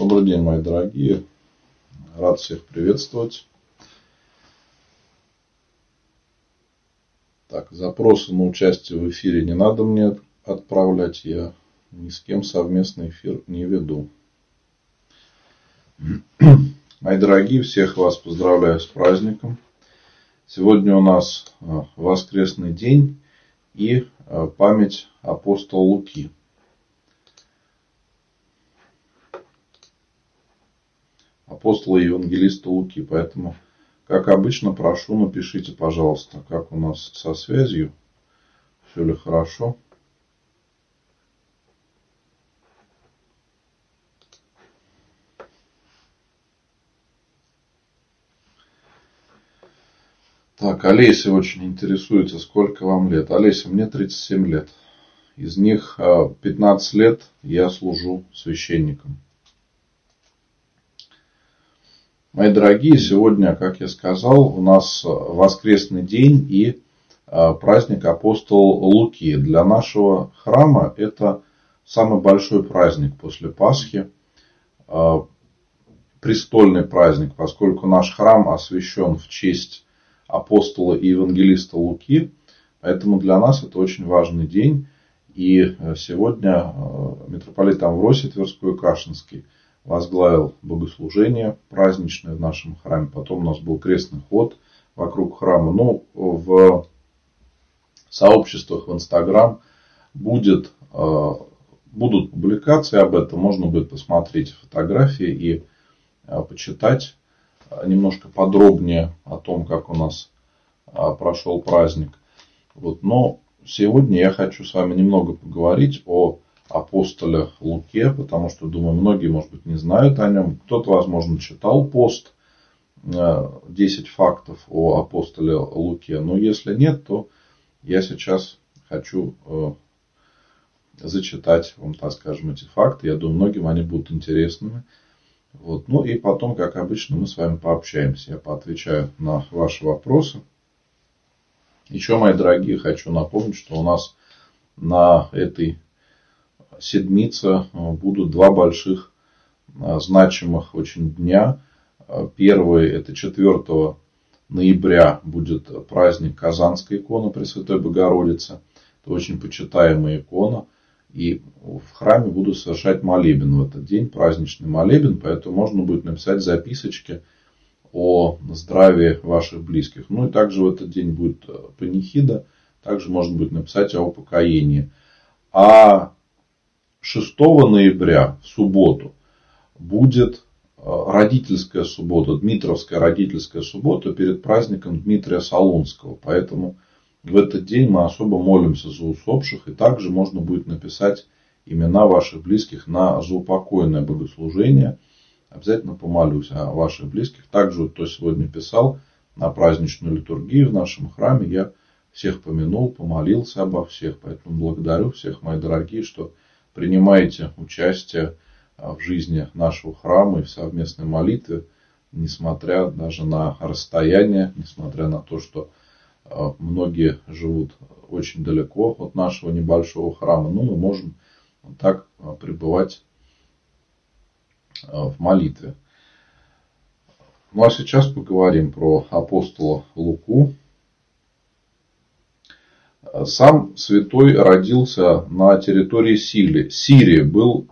Добрый день, мои дорогие. Рад всех приветствовать. Так, запросы на участие в эфире не надо мне отправлять. Я ни с кем совместный эфир не веду. Мои дорогие, всех вас поздравляю с праздником. Сегодня у нас а, воскресный день и а, память апостола Луки. Апостола и евангелиста Луки. Поэтому, как обычно, прошу, напишите, пожалуйста, как у нас со связью. Все ли хорошо? Так, Олеся очень интересуется, сколько вам лет. Олеся, мне 37 лет. Из них 15 а, лет я служу священником. Мои дорогие, сегодня, как я сказал, у нас воскресный день и а, праздник апостола Луки. Для нашего храма это самый большой праздник после Пасхи. А, престольный праздник, поскольку наш храм освящен в честь апостола и евангелиста Луки. Поэтому для нас это очень важный день. И э, сегодня э, митрополит Амвросий Тверской-Кашинский – возглавил богослужение праздничное в нашем храме. Потом у нас был крестный ход вокруг храма. Ну, в сообществах в Инстаграм будет, э, будут публикации об этом. Можно будет посмотреть фотографии и э, почитать немножко подробнее о том, как у нас э, прошел праздник. Вот. Но сегодня я хочу с вами немного поговорить о апостоле Луке, потому что, думаю, многие, может быть, не знают о нем. Кто-то, возможно, читал пост 10 э, фактов о апостоле Луке. Но если нет, то я сейчас хочу э, зачитать вам, так скажем, эти факты. Я думаю, многим они будут интересными. Вот. Ну и потом, как обычно, мы с вами пообщаемся. Я поотвечаю на ваши вопросы. Еще, мои дорогие, хочу напомнить, что у нас на этой седмица э, будут два больших э, значимых очень дня. Э, первый это 4 ноября будет праздник Казанской иконы Пресвятой Богородицы. Это очень почитаемая икона. И в храме буду совершать молебен в этот день, праздничный молебен, поэтому можно будет написать записочки о здравии ваших близких. Ну и также в этот день будет панихида, также можно будет написать о упокоении. А 6 ноября, в субботу, будет э, родительская суббота, Дмитровская родительская суббота перед праздником Дмитрия Солунского. Поэтому в этот день мы особо молимся за усопших. И также можно будет написать имена ваших близких на заупокойное богослужение. Обязательно помолюсь о ваших близких. Также, вот, кто сегодня писал на праздничную литургию в нашем храме, я всех помянул, помолился обо всех. Поэтому благодарю всех, мои дорогие, что принимаете участие а, в жизни нашего храма и в совместной молитве, несмотря даже на расстояние, несмотря на то, что а, многие живут очень далеко от нашего небольшого храма, но мы можем так а, пребывать в молитве. Ну а сейчас поговорим про апостола Луку, сам святой родился на территории Сирии. Сирии был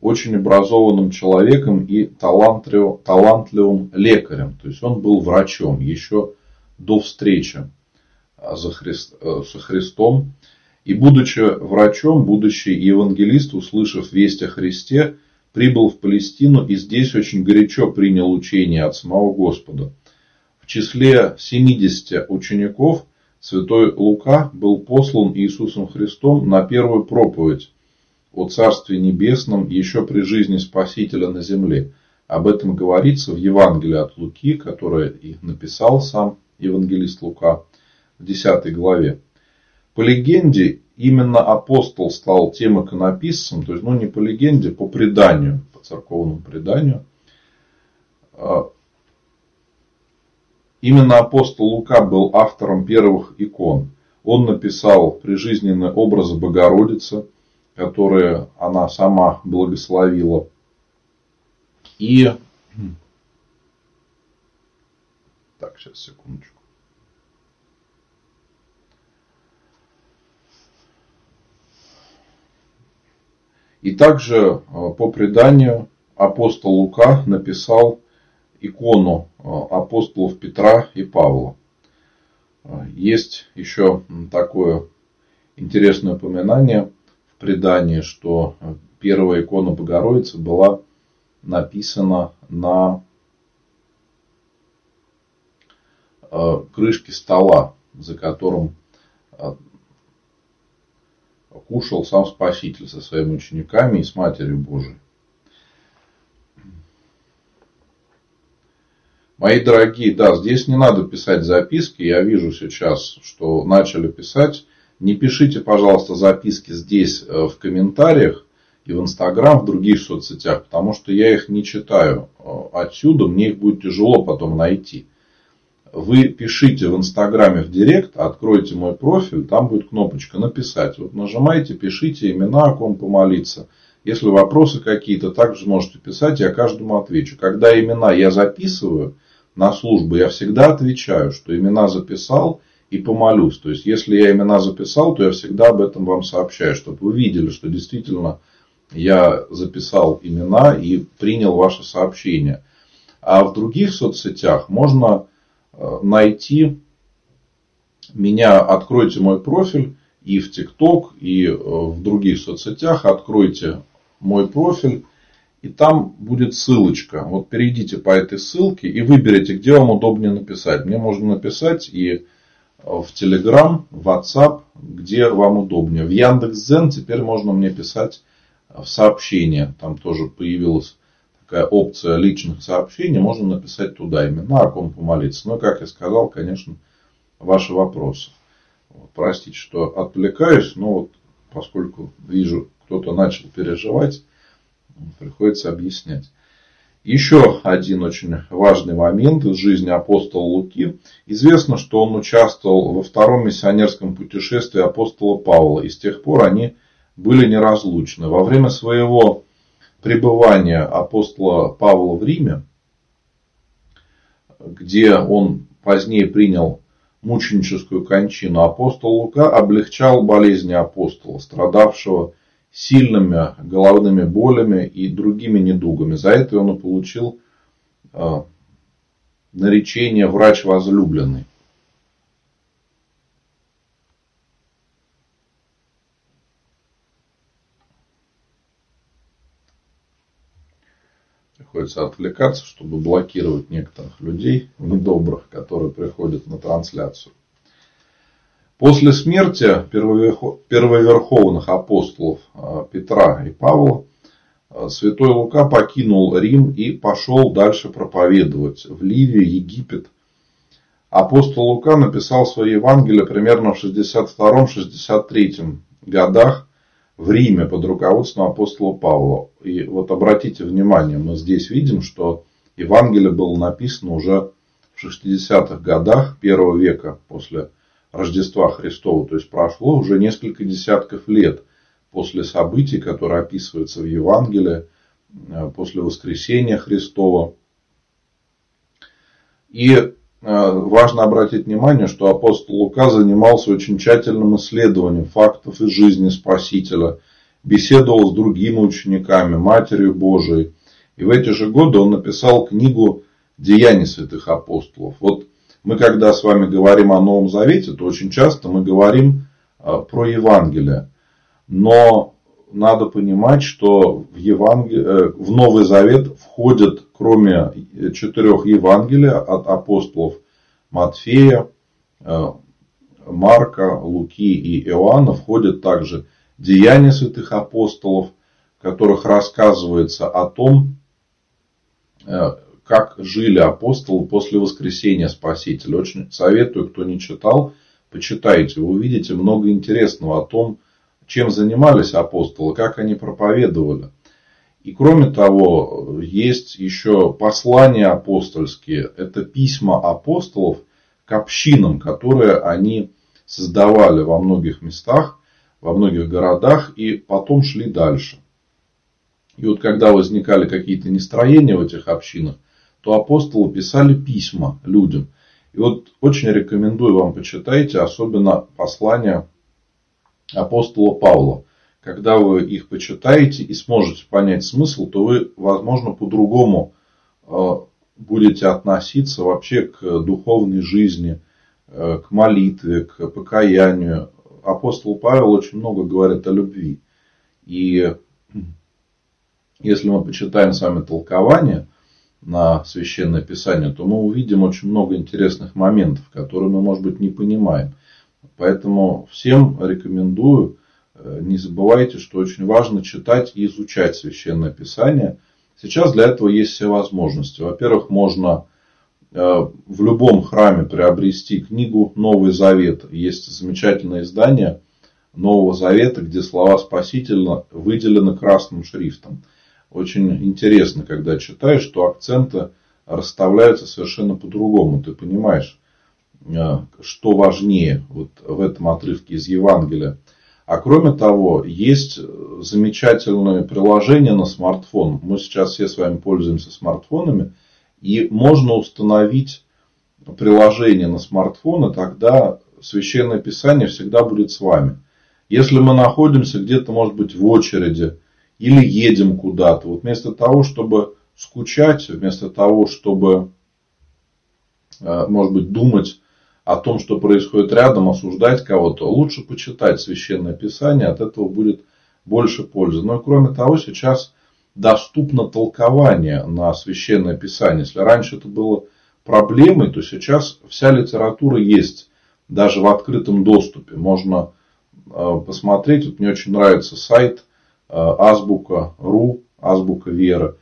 очень образованным человеком и талантливым, талантливым лекарем. То есть он был врачом еще до встречи за Христ, со Христом. И будучи врачом, будущий евангелист, услышав весть о Христе, прибыл в Палестину и здесь очень горячо принял учение от самого Господа. В числе 70 учеников – Святой Лука был послан Иисусом Христом на первую проповедь о Царстве Небесном еще при жизни Спасителя на земле. Об этом говорится в Евангелии от Луки, которое и написал сам евангелист Лука в 10 главе. По легенде, именно апостол стал тем иконописцем, то есть, ну не по легенде, по преданию, по церковному преданию. Именно апостол Лука был автором первых икон. Он написал прижизненные образы Богородицы, которые она сама благословила. И... Так, сейчас, секундочку. И также э, по преданию апостол Лука написал икону э, апостолов Петра и Павла. Э, есть еще такое интересное упоминание в предании, что первая икона Богородицы была написана на крышке стола, за которым кушал сам Спаситель со своими учениками и с Матерью Божией. Мои дорогие, да, здесь не надо писать записки. Я вижу сейчас, что начали писать. Не пишите, пожалуйста, записки здесь э, в комментариях и в Инстаграм, в других соцсетях, потому что я их не читаю э, отсюда, мне их будет тяжело потом найти вы пишите в Инстаграме в Директ, откройте мой профиль, там будет кнопочка «Написать». Вот нажимаете, пишите имена, о ком помолиться. Если вопросы какие-то, также можете писать, я каждому отвечу. Когда имена я записываю на службу, я всегда отвечаю, что имена записал и помолюсь. То есть, если я имена записал, то я всегда об этом вам сообщаю, чтобы вы видели, что действительно я записал имена и принял ваше сообщение. А в других соцсетях можно Э, найти меня, откройте мой профиль и в ТикТок, и э, в других соцсетях, откройте мой профиль, и там будет ссылочка. Вот перейдите по этой ссылке и выберите, где вам удобнее написать. Мне можно написать и э, в Telegram, в WhatsApp, где вам удобнее. В Яндекс.Зен теперь можно мне писать в сообщение. Там тоже появилась такая опция личных сообщений, можно написать туда имена, о ком помолиться. Но, как я сказал, конечно, ваши вопросы. Простите, что отвлекаюсь, но вот поскольку вижу, кто-то начал переживать, приходится объяснять. Еще один очень важный момент из жизни апостола Луки. Известно, что он участвовал во втором миссионерском путешествии апостола Павла. И с тех пор они были неразлучны. Во время своего пребывания апостола Павла в Риме, где он позднее принял мученическую кончину, апостол Лука облегчал болезни апостола, страдавшего сильными головными болями и другими недугами. За это он и получил э, наречение врач возлюбленный. приходится отвлекаться, чтобы блокировать некоторых людей недобрых, которые приходят на трансляцию. После смерти первоверховных апостолов а, Петра и Павла а, святой Лука покинул Рим и пошел дальше проповедовать в Ливию, Египет. Апостол Лука написал свои Евангелия примерно в 62-63 годах в Риме под руководством апостола Павла. И вот обратите внимание, мы здесь видим, что Евангелие было написано уже в 60-х годах первого века после Рождества Христова. То есть прошло уже несколько десятков лет после событий, которые описываются в Евангелии, э, после воскресения Христова. И Э, важно обратить внимание, что апостол Лука занимался очень тщательным исследованием фактов из жизни Спасителя, беседовал с другими учениками, Матерью Божией. И в эти же годы он написал книгу «Деяний святых апостолов». Вот мы, когда с вами говорим о Новом Завете, то очень часто мы говорим э, про Евангелие. Но надо понимать, что в, Евангел... Э, в Новый Завет входят, кроме четырех Евангелий от апостолов Матфея, э, Марка, Луки и Иоанна, входят также деяния святых апостолов, в которых рассказывается о том, э, как жили апостолы после воскресения Спасителя. Очень советую, кто не читал, почитайте. Вы увидите много интересного о том, чем занимались апостолы, как они проповедовали. И кроме того, есть еще послания апостольские. Это письма апостолов к общинам, которые они создавали во многих местах, во многих городах и потом шли дальше. И вот когда возникали какие-то нестроения в этих общинах, то апостолы писали письма людям. И вот очень рекомендую вам почитайте, особенно послания апостола Павла. Когда вы их почитаете и сможете понять смысл, то вы, возможно, по-другому э, будете относиться вообще к духовной жизни, э, к молитве, к покаянию. Апостол Павел очень много говорит о любви. И если мы почитаем с вами толкование на Священное Писание, то мы увидим очень много интересных моментов, которые мы, может быть, не понимаем. Поэтому всем рекомендую, э, не забывайте, что очень важно читать и изучать Священное Писание. Сейчас для этого есть все возможности. Во-первых, можно э, в любом храме приобрести книгу Новый Завет. Есть замечательное издание Нового Завета, где слова Спасителя выделены красным шрифтом. Очень интересно, когда читаешь, что акценты расставляются совершенно по-другому. Ты понимаешь, э, что важнее вот в этом отрывке из Евангелия. А кроме того, есть замечательное приложение на смартфон. Мы сейчас все с вами пользуемся смартфонами. И можно установить приложение на смартфон, и тогда Священное Писание всегда будет с вами. Если мы находимся где-то, может быть, в очереди, или едем куда-то, вот вместо того, чтобы скучать, вместо того, чтобы, э, может быть, думать о том, что происходит рядом, осуждать кого-то, лучше почитать Священное Писание, от этого будет больше пользы. Но и кроме того, сейчас доступно толкование на Священное Писание. Если раньше это было проблемой, то сейчас вся литература есть, даже в открытом доступе. Можно э, посмотреть, вот мне очень нравится сайт Азбука.ру, Азбука Вера.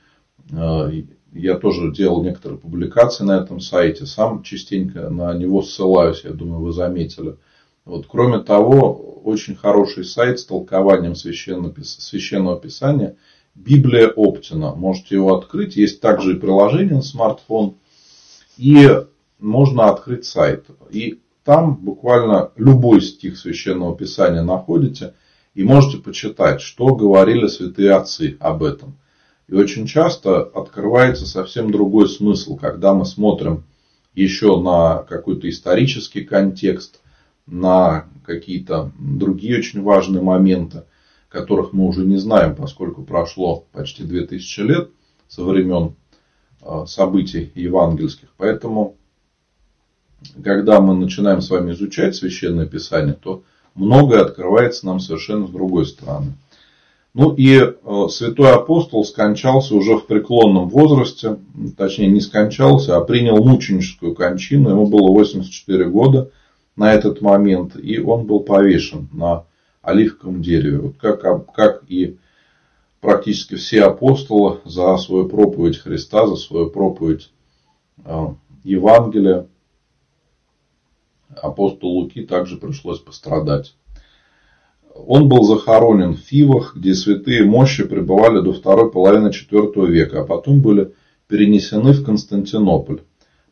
Э, я тоже делал некоторые публикации на этом сайте, сам частенько на него ссылаюсь, я думаю, вы заметили. Вот, кроме того, очень хороший сайт с толкованием священного, священного писания Библия Оптина. Можете его открыть. Есть также и приложение на смартфон. И можно открыть сайт. И там буквально любой стих священного писания находите. И можете почитать, что говорили святые отцы об этом. И очень часто открывается совсем другой смысл, когда мы смотрим еще на какой-то исторический контекст, на какие-то другие очень важные моменты, которых мы уже не знаем, поскольку прошло почти 2000 лет со времен а, событий евангельских. Поэтому, когда мы начинаем с вами изучать Священное Писание, то многое открывается нам совершенно с другой стороны. Ну и э, святой апостол скончался уже в преклонном возрасте, точнее не скончался, а принял мученическую кончину. Ему было 84 года на этот момент, и он был повешен на оливковом дереве. Вот как, как и практически все апостолы за свою проповедь Христа, за свою проповедь э, Евангелия, апостолу Луки также пришлось пострадать. Он был захоронен в Фивах, где святые мощи пребывали до второй половины IV века, а потом были перенесены в Константинополь.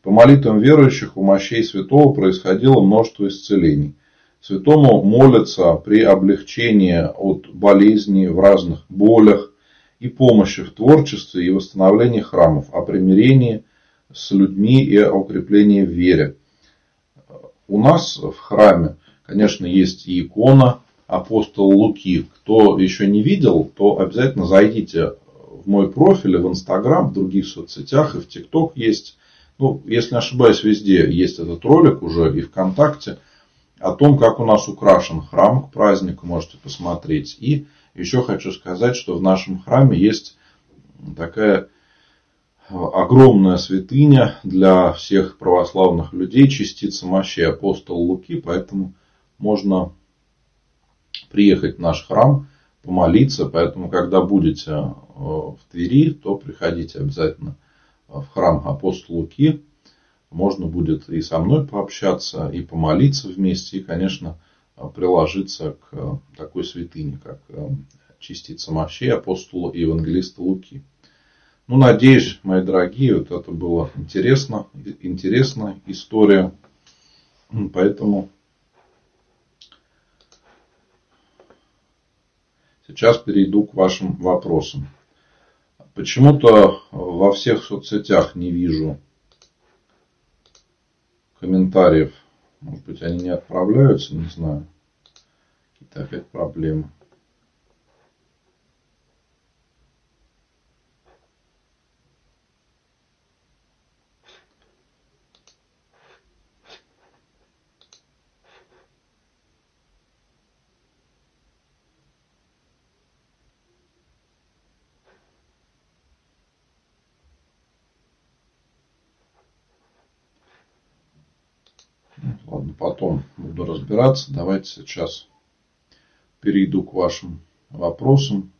По молитвам верующих у мощей святого происходило множество исцелений. Святому молятся при облегчении от болезней в разных болях и помощи в творчестве и восстановлении храмов, о примирении с людьми и о укреплении в вере. У нас в храме, конечно, есть и икона апостола Луки. Кто еще не видел, то обязательно зайдите в мой профиль, в Инстаграм, в других соцсетях, и в ТикТок есть. Ну, если не ошибаюсь, везде есть этот ролик уже и ВКонтакте о том, как у нас украшен храм к празднику, можете посмотреть. И еще хочу сказать, что в нашем храме есть такая огромная святыня для всех православных людей, частица мощи апостола Луки, поэтому можно приехать в наш храм, помолиться. Поэтому, когда будете э, в Твери, то приходите обязательно в храм апостола Луки. Можно будет и со мной пообщаться, и помолиться вместе, и, конечно, приложиться к э, такой святыне, как э, частица мощей апостола и евангелиста Луки. Ну, надеюсь, мои дорогие, вот это было интересно, интересная история. Поэтому Сейчас перейду к вашим вопросам. Почему-то во всех соцсетях не вижу комментариев. Может быть, они не отправляются, не знаю. Какие-то опять проблемы. Потом буду разбираться. Давайте сейчас перейду к вашим вопросам.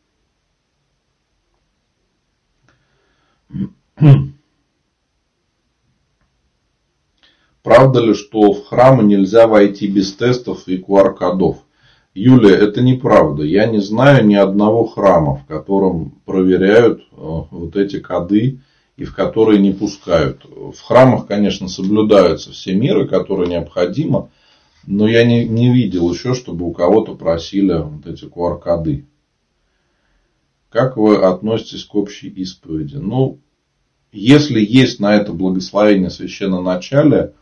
Правда ли, что в храмы нельзя войти без тестов и QR-кодов? Юлия, это неправда. Я не знаю ни одного храма, в котором проверяют э, вот эти коды и в которые не пускают. В храмах, конечно, соблюдаются все меры, которые необходимо, но я не, не видел еще, чтобы у кого-то просили вот эти QR-коды. Как вы относитесь к общей исповеди? Ну, если есть на это благословение священноначалия,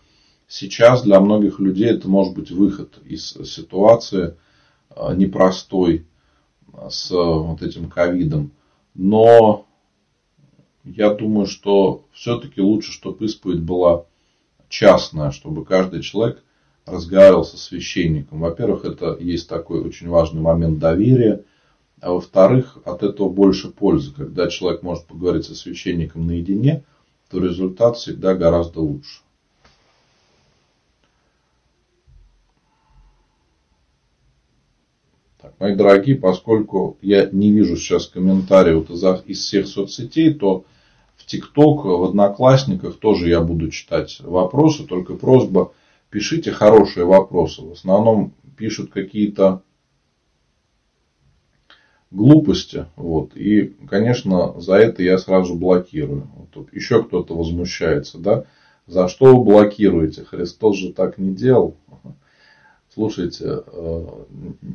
сейчас для многих людей это может быть выход из ситуации э, непростой с вот этим ковидом. Но я думаю, что все-таки лучше, чтобы исповедь была частная, чтобы каждый человек разговаривал со священником. Во-первых, это есть такой очень важный момент доверия. А во-вторых, от этого больше пользы. Когда человек может поговорить со священником наедине, то результат всегда гораздо лучше. Так, мои дорогие, поскольку я не вижу сейчас комментариев из, всех соцсетей, то в ТикТок, в Одноклассниках тоже я буду читать вопросы, только просьба, пишите хорошие вопросы. В основном пишут какие-то глупости. Вот. И, конечно, за это я сразу блокирую. Вот еще кто-то возмущается, да? За что вы блокируете? Христос же так не делал. Слушайте, э,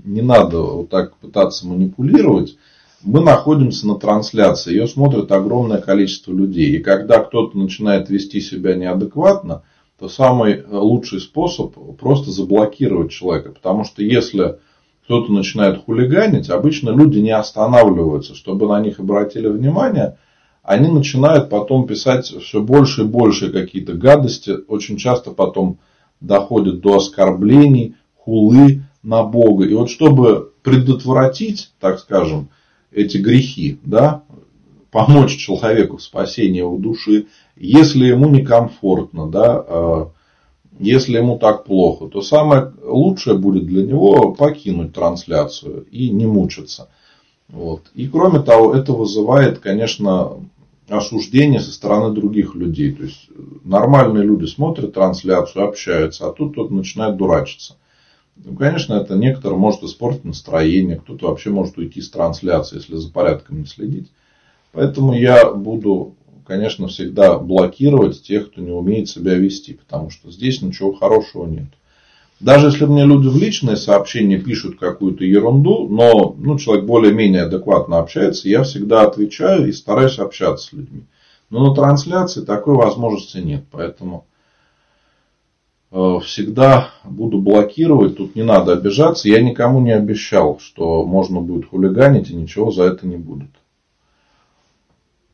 не надо вот так пытаться манипулировать. Мы находимся на трансляции, ее смотрит огромное количество людей. И когда кто-то начинает вести себя неадекватно, то самый лучший способ просто заблокировать человека. Потому что если кто-то начинает хулиганить, обычно люди не останавливаются, чтобы на них обратили внимание. Они начинают потом писать все больше и больше какие-то гадости. Очень часто потом доходят до оскорблений, хулы на Бога. И вот чтобы предотвратить, так скажем, эти грехи, да, помочь человеку в спасении его души, если ему некомфортно, да, а, если ему так плохо, то самое лучшее будет для него покинуть трансляцию и не мучиться. Вот. И кроме того, это вызывает, конечно, осуждение со стороны других людей. То есть нормальные люди смотрят трансляцию, общаются, а тут кто-то начинает дурачиться. Ну, конечно, это некоторым может испортить настроение, кто-то вообще может уйти с трансляции, если за порядком не следить. Поэтому я буду, конечно, всегда блокировать тех, кто не умеет себя вести, потому что здесь ничего хорошего нет. Даже если мне люди в личные сообщения пишут какую-то ерунду, но ну, человек более-менее адекватно общается, я всегда отвечаю и стараюсь общаться с людьми. Но на трансляции такой возможности нет. Поэтому всегда буду блокировать, тут не надо обижаться. Я никому не обещал, что можно будет хулиганить и ничего за это не будет.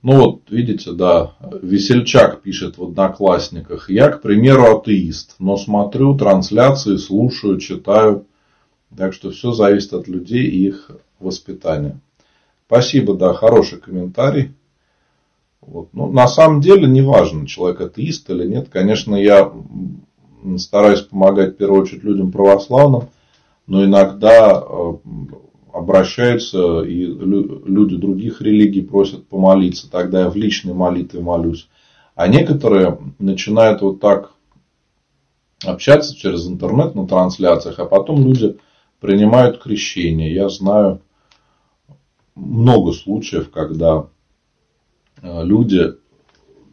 Ну вот, видите, да, Весельчак пишет в Одноклассниках. Я, к примеру, атеист, но смотрю трансляции, слушаю, читаю. Так что все зависит от людей и их воспитания. Спасибо, да, хороший комментарий. Вот. Ну, на самом деле, не важно, человек атеист или нет. Конечно, я стараюсь помогать в первую очередь людям православным, но иногда э, обращаются и люди других религий просят помолиться, тогда я в личной молитве молюсь. А некоторые начинают вот так общаться через интернет на трансляциях, а потом люди принимают крещение. Я знаю много случаев, когда э, люди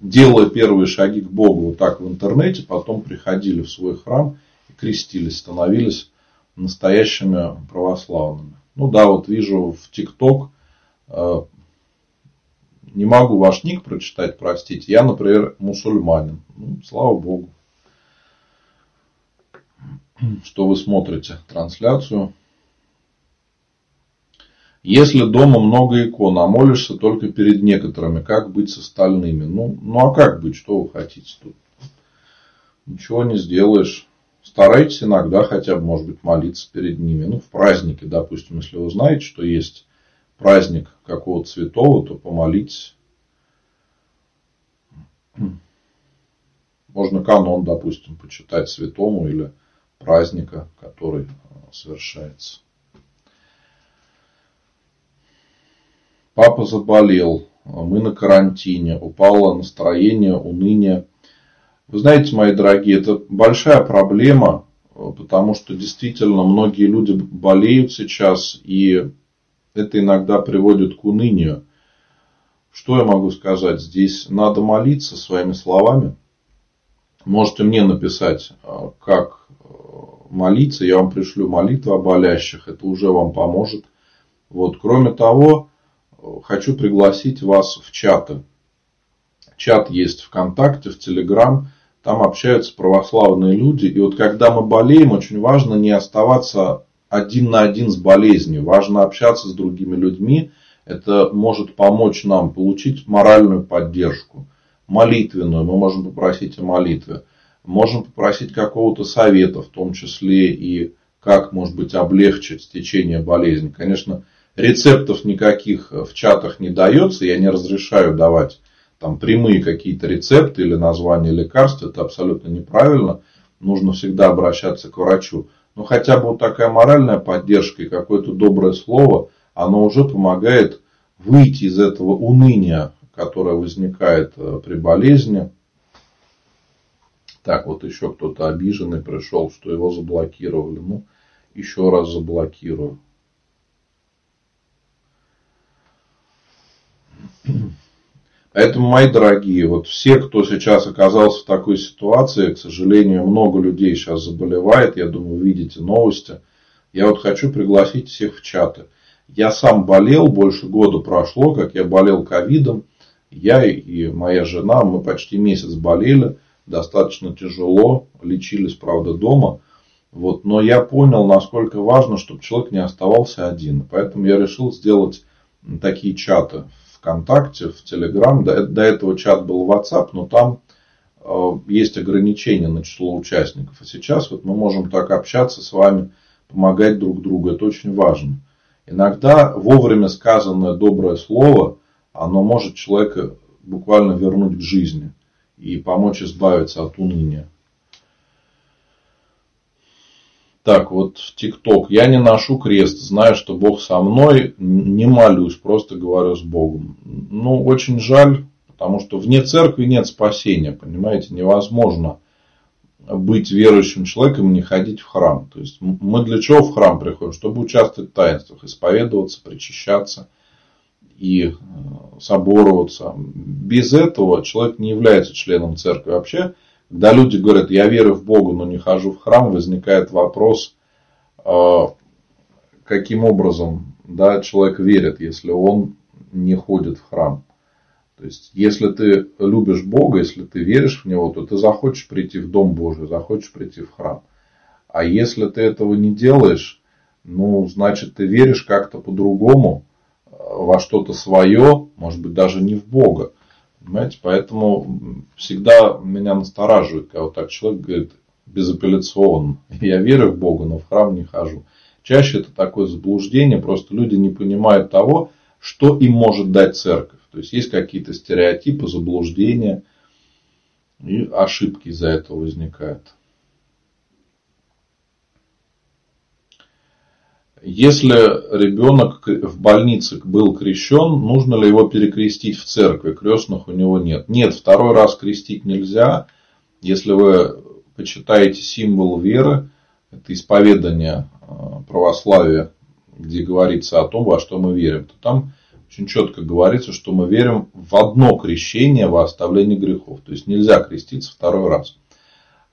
делая первые шаги к Богу вот так в интернете, потом приходили в свой храм и крестились, становились настоящими православными. Ну да, вот вижу в ТикТок э, Не могу ваш ник прочитать, простите. Я, например, мусульманин. Ну, слава Богу, что вы смотрите трансляцию. Если дома много икон, а молишься только перед некоторыми, как быть с остальными? Ну, ну а как быть? Что вы хотите тут? Ничего не сделаешь. Старайтесь иногда хотя бы, может быть, молиться перед ними. Ну, в празднике, допустим, если вы знаете, что есть праздник какого-то святого, то помолитесь. Можно канон, допустим, почитать святому или праздника, который совершается. Папа заболел, мы на карантине, упало настроение, уныние. Вы знаете, мои дорогие, это большая проблема, потому что действительно многие люди болеют сейчас, и это иногда приводит к унынию. Что я могу сказать? Здесь надо молиться своими словами. Можете мне написать, как молиться, я вам пришлю молитву о болящих, это уже вам поможет. Вот. Кроме того, хочу пригласить вас в чаты. Чат есть ВКонтакте, в Телеграм. Там общаются православные люди. И вот когда мы болеем, очень важно не оставаться один на один с болезнью. Важно общаться с другими людьми. Это может помочь нам получить моральную поддержку. Молитвенную. Мы можем попросить о молитве. Можем попросить какого-то совета, в том числе и как, может быть, облегчить течение болезни. Конечно, рецептов никаких в чатах не дается. Я не разрешаю давать там прямые какие-то рецепты или названия лекарств. Это абсолютно неправильно. Нужно всегда обращаться к врачу. Но хотя бы вот такая моральная поддержка и какое-то доброе слово, оно уже помогает выйти из этого уныния, которое возникает э, при болезни. Так, вот еще кто-то обиженный пришел, что его заблокировали. Ну, еще раз заблокирую. Поэтому, мои дорогие, вот все, кто сейчас оказался в такой ситуации, к сожалению, много людей сейчас заболевает, я думаю, видите новости. Я вот хочу пригласить всех в чаты. Я сам болел, больше года прошло, как я болел ковидом. Я и моя жена, мы почти месяц болели, достаточно тяжело, лечились, правда, дома. Вот, но я понял, насколько важно, чтобы человек не оставался один. Поэтому я решил сделать такие чаты ВКонтакте, в Телеграм. До, до этого чат был в WhatsApp, но там э, есть ограничения на число участников. А сейчас вот мы можем так общаться с вами, помогать друг другу. Это очень важно. Иногда вовремя сказанное доброе слово, оно может человека буквально вернуть к жизни и помочь избавиться от уныния. Так, вот в ТикТок. Я не ношу крест, знаю, что Бог со мной, не молюсь, просто говорю с Богом. Ну, очень жаль, потому что вне церкви нет спасения, понимаете, невозможно быть верующим человеком и не ходить в храм. То есть мы для чего в храм приходим? Чтобы участвовать в таинствах, исповедоваться, причащаться и э, собороваться. Без этого человек не является членом церкви. Вообще когда люди говорят, я верю в Бога, но не хожу в храм, возникает вопрос, а, каким образом да, человек верит, если он не ходит в храм. То есть, если ты любишь Бога, если ты веришь в Него, то ты захочешь прийти в Дом Божий, захочешь прийти в храм. А если ты этого не делаешь, ну, значит, ты веришь как-то по-другому, во что-то свое, может быть, даже не в Бога. Понимаете, поэтому всегда меня настораживает, когда вот так человек говорит безапелляционно. Я верю в Бога, но в храм не хожу. Чаще это такое заблуждение, просто люди не понимают того, что им может дать церковь. То есть есть какие-то стереотипы, заблуждения, и ошибки из-за этого возникают. Если ребенок в больнице был крещен, нужно ли его перекрестить в церкви? Крестных у него нет. Нет, второй раз крестить нельзя. Если вы почитаете символ веры, это исповедание а, православия, где говорится о том, во что мы верим, то там очень четко говорится, что мы верим в одно крещение во оставление грехов. То есть нельзя креститься второй раз.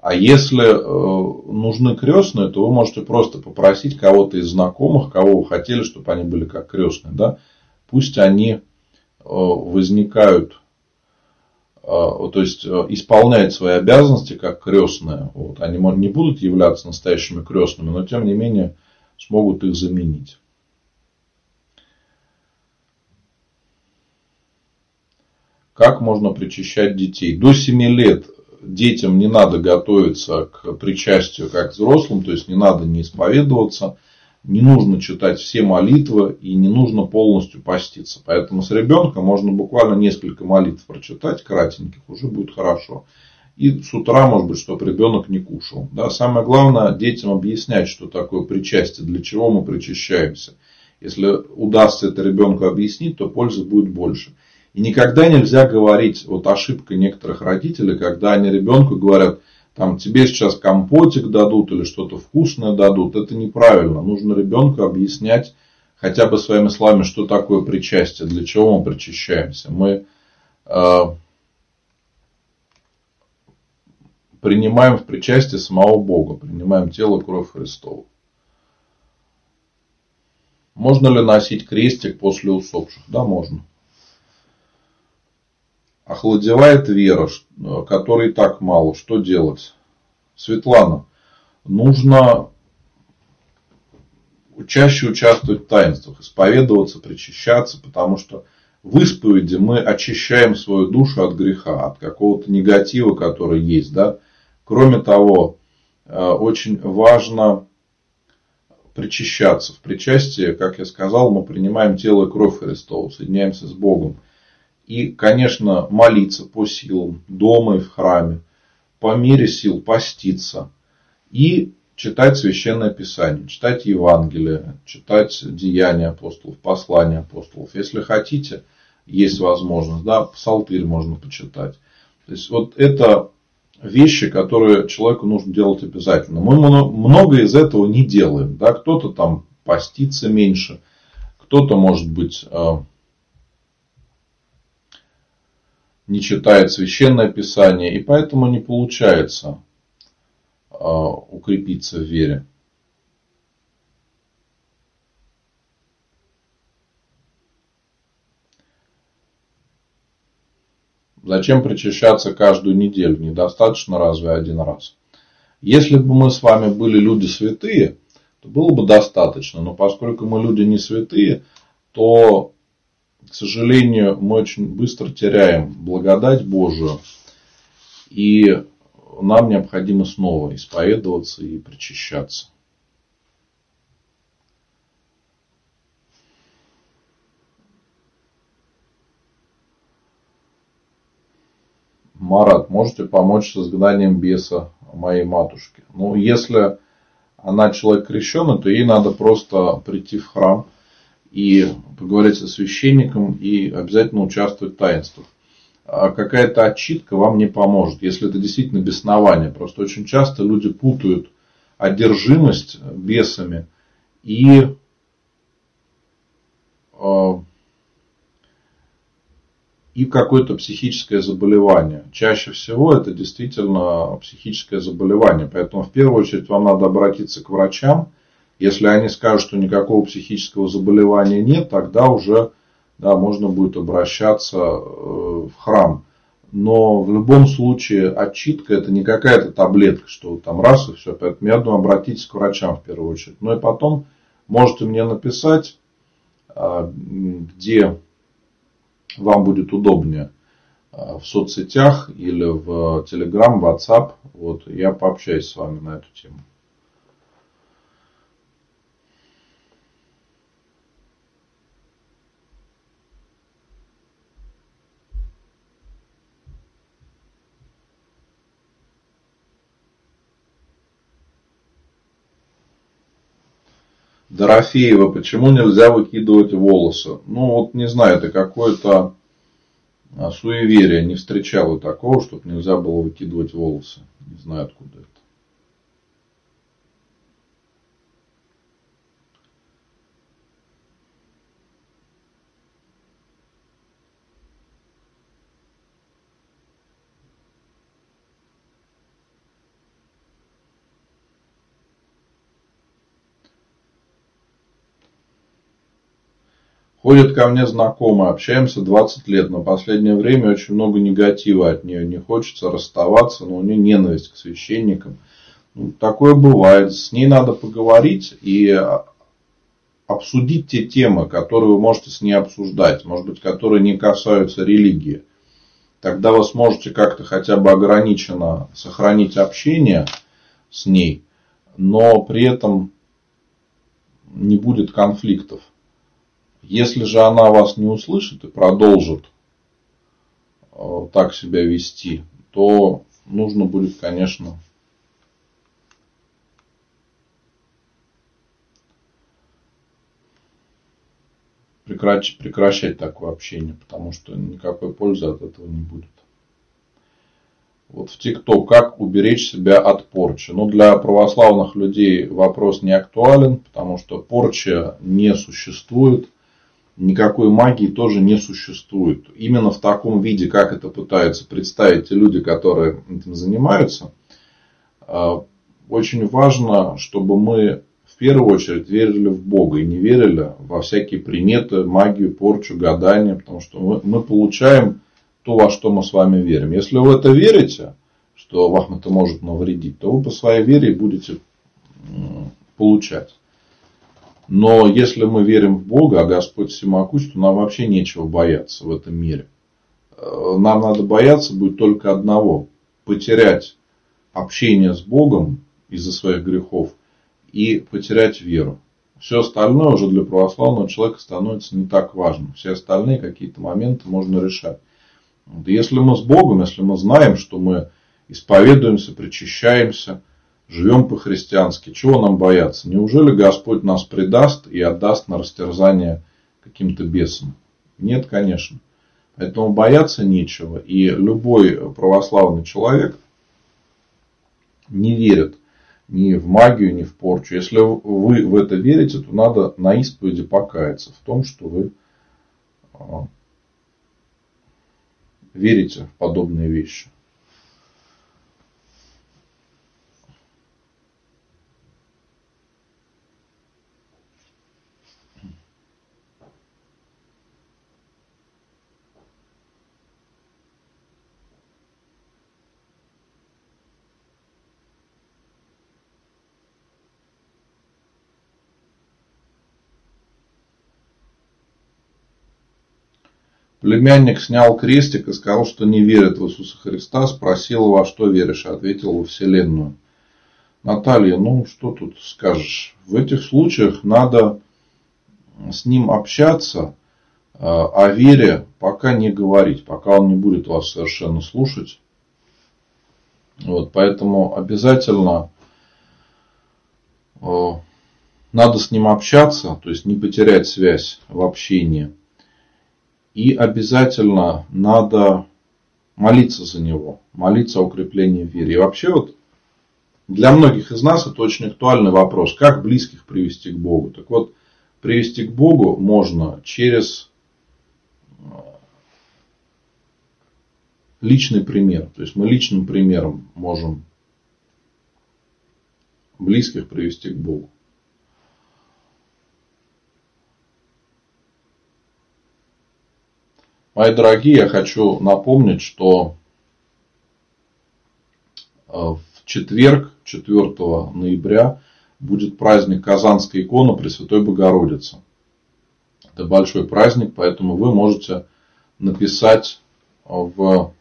А если э, нужны крестные, то вы можете просто попросить кого-то из знакомых, кого вы хотели, чтобы они были как крестные. Да? Пусть они возникают, то есть исполняют свои обязанности как крестные. Вот. Они не будут являться настоящими крестными, но тем не менее смогут их заменить. Как можно причащать детей? До 7 лет детям не надо готовиться к причастию как взрослым, то есть не надо не исповедоваться, не нужно читать все молитвы и не нужно полностью поститься. Поэтому с ребенком можно буквально несколько молитв прочитать, кратеньких, уже будет хорошо. И с утра, может быть, чтобы ребенок не кушал. Да, самое главное детям объяснять, что такое причастие, для чего мы причащаемся. Если удастся это ребенку объяснить, то пользы будет больше. И никогда нельзя говорить, вот ошибка некоторых родителей, когда они ребенку говорят, там тебе сейчас компотик дадут или что-то вкусное дадут. Это неправильно. Нужно ребенку объяснять хотя бы своими словами, что такое причастие, для чего мы причащаемся. Мы э, принимаем в причастие самого Бога, принимаем тело, кровь Христова. Можно ли носить крестик после усопших? Да, можно охладевает вера, которой так мало. Что делать? Светлана, нужно чаще участвовать в таинствах, исповедоваться, причащаться, потому что в исповеди мы очищаем свою душу от греха, от какого-то негатива, который есть. Да? Кроме того, э, очень важно причащаться. В причастии, как я сказал, мы принимаем тело и кровь Христова, соединяемся с Богом. И, конечно, молиться по силам, дома и в храме, по мере сил поститься. И читать Священное Писание, читать Евангелие, читать Деяния апостолов, послания апостолов. Если хотите, есть возможность, да, псалтырь можно почитать. То есть, вот это вещи, которые человеку нужно делать обязательно. Мы много из этого не делаем. Да? Кто-то там постится меньше, кто-то, может быть, э, не читает священное писание, и поэтому не получается а, укрепиться в вере. Зачем причащаться каждую неделю? Недостаточно разве один раз? Если бы мы с вами были люди святые, то было бы достаточно. Но поскольку мы люди не святые, то к сожалению, мы очень быстро теряем благодать Божию. И нам необходимо снова исповедоваться и причащаться. Марат, можете помочь с изгнанием беса моей матушки? Ну, если она человек крещенный, то ей надо просто прийти в храм и поговорить со священником и обязательно участвовать в таинствах. А какая-то отчитка вам не поможет, если это действительно беснование. Просто очень часто люди путают одержимость бесами и а, и какое-то психическое заболевание. Чаще всего это действительно психическое заболевание. Поэтому в первую очередь вам надо обратиться к врачам, если они скажут, что никакого психического заболевания нет, тогда уже да, можно будет обращаться э, в храм. Но в любом случае отчитка это не какая-то таблетка, что там раз и все. Поэтому я думаю, обратитесь к врачам в первую очередь. Ну и потом можете мне написать, а, где вам будет удобнее а, в соцсетях или в Telegram, WhatsApp. Вот я пообщаюсь с вами на эту тему. Дорофеева, почему нельзя выкидывать волосы? Ну, вот не знаю, это какое-то а, суеверие. Не встречал такого, чтобы нельзя было выкидывать волосы. Не знаю, откуда это. Ходят ко мне знакомые, общаемся 20 лет, но последнее время очень много негатива от нее. Не хочется расставаться, но у нее ненависть к священникам. Ну, такое бывает. С ней надо поговорить и обсудить те темы, которые вы можете с ней обсуждать, может быть, которые не касаются религии. Тогда вы сможете как-то хотя бы ограниченно сохранить общение с ней, но при этом не будет конфликтов. Если же она вас не услышит и продолжит э, так себя вести, то нужно будет, конечно, прекращать, прекращать такое общение, потому что никакой пользы от этого не будет. Вот в ТикТок, как уберечь себя от порчи? Ну, для православных людей вопрос не актуален, потому что порча не существует никакой магии тоже не существует. Именно в таком виде, как это пытаются представить те люди, которые этим занимаются, а, очень важно, чтобы мы в первую очередь верили в Бога и не верили во всякие приметы, магию, порчу, гадания, потому что мы, мы получаем то, во что мы с вами верим. Если вы в это верите, что вам это может навредить, то вы по своей вере будете получать. Но если мы верим в Бога, а Господь всемогущ, то нам вообще нечего бояться в этом мире. Э, нам надо бояться будет только одного. Потерять общение с Богом из-за своих грехов и потерять веру. Все остальное уже для православного человека становится не так важным. Все остальные какие-то моменты можно решать. Если мы с Богом, если мы знаем, что мы исповедуемся, причащаемся – живем по-христиански, чего нам бояться? Неужели Господь нас предаст и отдаст на растерзание каким-то бесам? Нет, конечно. Поэтому бояться нечего. И любой православный человек не верит ни в магию, ни в порчу. Если вы в это верите, то надо на исповеди покаяться в том, что вы а, верите в подобные вещи. Племянник снял крестик и сказал, что не верит в Иисуса Христа. Спросил, во что веришь? Ответил, во Вселенную. Наталья, ну что тут скажешь? В этих случаях надо с ним общаться, а о вере пока не говорить, пока он не будет вас совершенно слушать. Вот, поэтому обязательно э, надо с ним общаться, то есть не потерять связь в общении. И обязательно надо молиться за него, молиться о укреплении веры. И вообще вот для многих из нас это очень актуальный вопрос, как близких привести к Богу. Так вот, привести к Богу можно через э, личный пример. То есть мы личным примером можем близких привести к Богу. Мои дорогие, я хочу напомнить, что э, в четверг, 4 ноября, будет праздник Казанской иконы Пресвятой Богородицы. Это большой праздник, поэтому вы можете написать в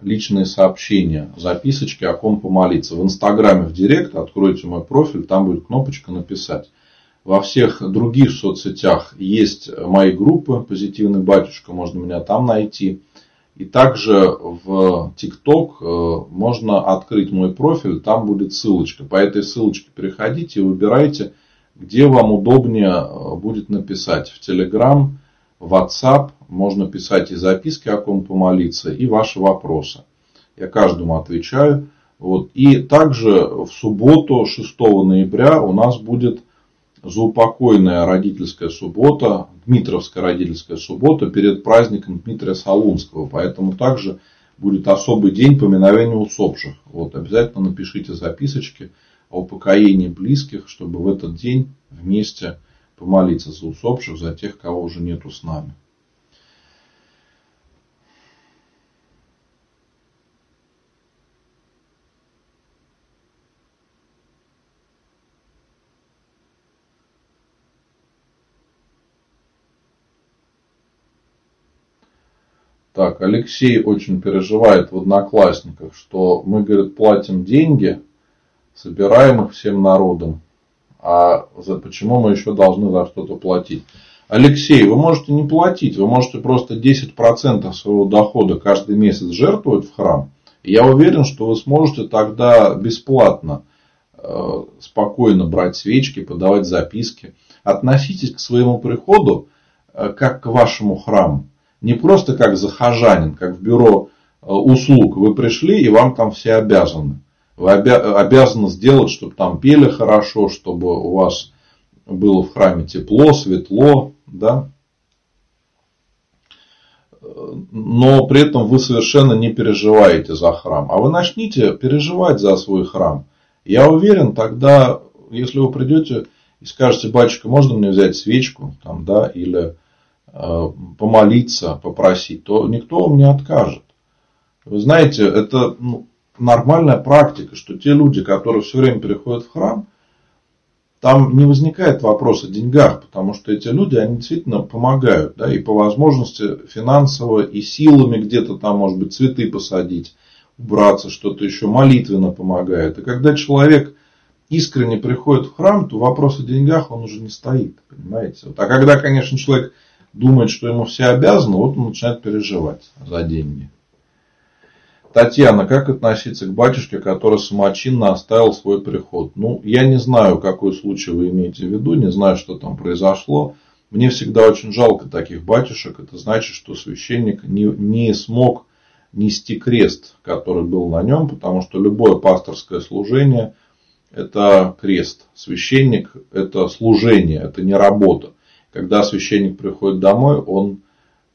личные сообщения, записочки, о ком помолиться. В Инстаграме в Директ откройте мой профиль, там будет кнопочка «Написать». Во всех других соцсетях есть мои группы «Позитивный батюшка», можно меня там найти. И также в ТикТок э, можно открыть мой профиль, там будет ссылочка. По этой ссылочке переходите и выбирайте, где вам удобнее э, будет написать. В Телеграм, в WhatsApp можно писать и записки, о ком помолиться, и ваши вопросы. Я каждому отвечаю. Вот. И также в субботу, 6 ноября, у нас будет заупокойная родительская суббота, Дмитровская родительская суббота перед праздником Дмитрия Солунского. Поэтому также будет особый день поминовения усопших. Вот, обязательно напишите записочки о упокоении близких, чтобы в этот день вместе помолиться за усопших, за тех, кого уже нету с нами. Так, Алексей очень переживает в Одноклассниках, что мы, говорит, платим деньги, собираем их всем народом. А за, почему мы еще должны за что-то платить? Алексей, вы можете не платить, вы можете просто 10% своего дохода каждый месяц жертвовать в храм. я уверен, что вы сможете тогда бесплатно, э, спокойно брать свечки, подавать записки. Относитесь к своему приходу э, как к вашему храму не просто как захожанин, как в бюро э, услуг. Вы пришли и вам там все обязаны. Вы обязаны сделать, чтобы там пели хорошо, чтобы у вас было в храме тепло, светло, да. Но при этом вы совершенно не переживаете за храм. А вы начните переживать за свой храм. Я уверен, тогда, если вы придете и скажете, батюшка, можно мне взять свечку, там, да, или помолиться, попросить, то никто вам не откажет. Вы знаете, это ну, нормальная практика, что те люди, которые все время переходят в храм, там не возникает вопрос о деньгах, потому что эти люди, они действительно помогают, да, и по возможности финансово, и силами где-то там, может быть, цветы посадить, убраться, что-то еще молитвенно помогает. И когда человек искренне приходит в храм, то вопрос о деньгах, он уже не стоит, понимаете. А когда, конечно, человек думает, что ему все обязаны, вот он начинает переживать за деньги. Татьяна, как относиться к батюшке, который самочинно оставил свой приход? Ну, я не знаю, какой случай вы имеете в виду, не знаю, что там произошло. Мне всегда очень жалко таких батюшек. Это значит, что священник не, не смог нести крест, который был на нем, потому что любое пасторское служение – это крест. Священник – это служение, это не работа когда священник приходит домой, он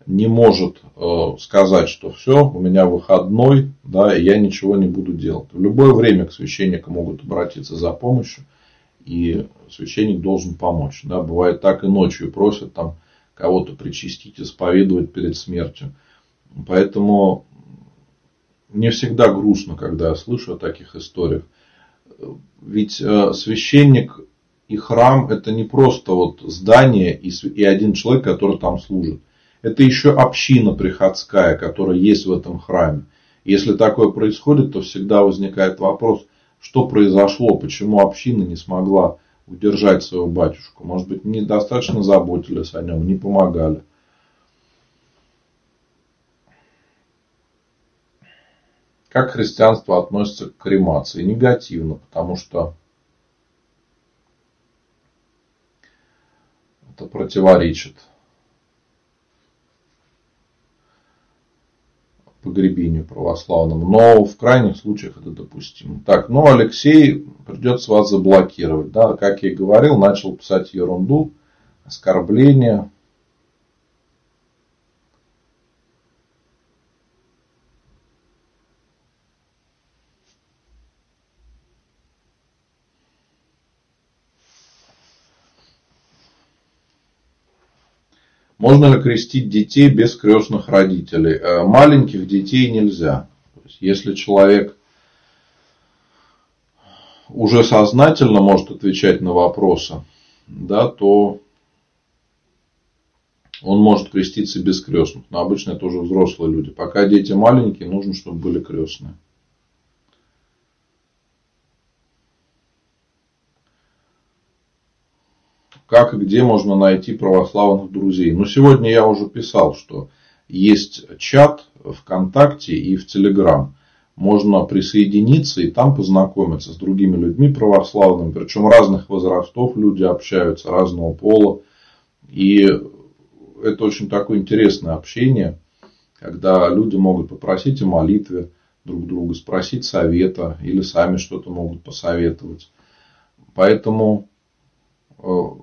не может э, сказать, что все, у меня выходной, да, и я ничего не буду делать. В любое время к священнику могут обратиться за помощью, и священник должен помочь. Да. Бывает так и ночью просят там кого-то причастить, исповедовать перед смертью. Поэтому мне всегда грустно, когда я слышу о таких историях. Ведь э, священник и храм это не просто вот здание и, один человек, который там служит. Это еще община приходская, которая есть в этом храме. Если такое происходит, то всегда возникает вопрос, что произошло, почему община не смогла удержать своего батюшку. Может быть, недостаточно заботились о нем, не помогали. Как христианство относится к кремации? Негативно, потому что это противоречит погребению православному. Но в крайних случаях это допустимо. Так, ну Алексей придется вас заблокировать. Да, как я и говорил, начал писать ерунду, оскорбления, Можно ли крестить детей без крестных родителей? Э, маленьких детей нельзя. Если человек уже сознательно может отвечать на вопросы, да, то он может креститься без крестных. Но обычно это уже взрослые люди. Пока дети маленькие, нужно, чтобы были крестные. Как и где можно найти православных друзей. Но сегодня я уже писал, что есть чат ВКонтакте и в Телеграм. Можно присоединиться и там познакомиться с другими людьми православными. Причем разных возрастов люди общаются, разного пола. И это очень такое интересное общение, когда люди могут попросить о молитве друг друга, спросить совета или сами что-то могут посоветовать. Поэтому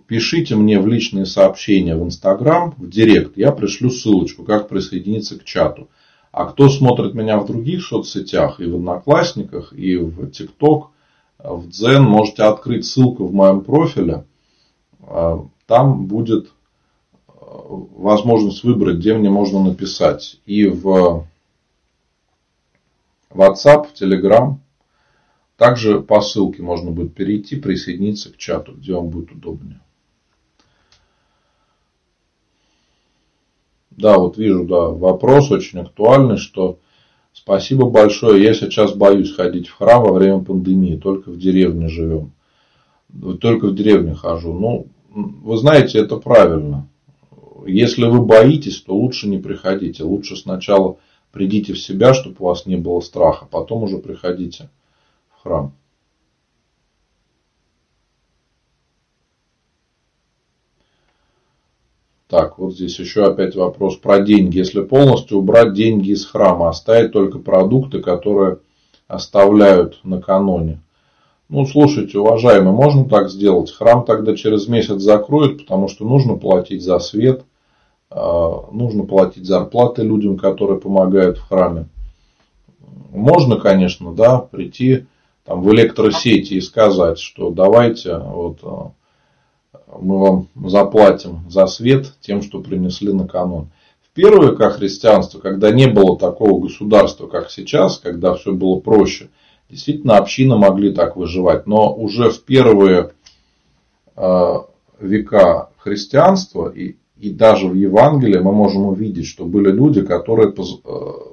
пишите мне в личные сообщения в Инстаграм, в Директ. Я пришлю ссылочку, как присоединиться к чату. А кто смотрит меня в других соцсетях, и в Одноклассниках, и в ТикТок, в Дзен. Можете открыть ссылку в моем профиле. Там будет возможность выбрать, где мне можно написать. И в WhatsApp, в Telegram. Также по ссылке можно будет перейти, присоединиться к чату, где вам будет удобнее. Да, вот вижу, да, вопрос очень актуальный, что спасибо большое, я сейчас боюсь ходить в храм во время пандемии, только в деревне живем. Только в деревне хожу. Ну, вы знаете, это правильно. Если вы боитесь, то лучше не приходите. Лучше сначала придите в себя, чтобы у вас не было страха. Потом уже приходите храм. Так, вот здесь еще опять вопрос про деньги. Если полностью убрать деньги из храма, оставить только продукты, которые оставляют накануне. Ну, слушайте, уважаемые, можно так сделать? Храм тогда через месяц закроют, потому что нужно платить за свет, а, нужно платить зарплаты людям, которые помогают в храме. Можно, конечно, да, прийти там, в электросети и сказать, что давайте вот, а, мы вам заплатим за свет тем, что принесли накануне. В первые века христианства, когда не было такого государства, как сейчас, когда все было проще – Действительно, общины могли так выживать. Но уже в первые э, века христианства и, и даже в Евангелии мы можем увидеть, что были люди, которые э,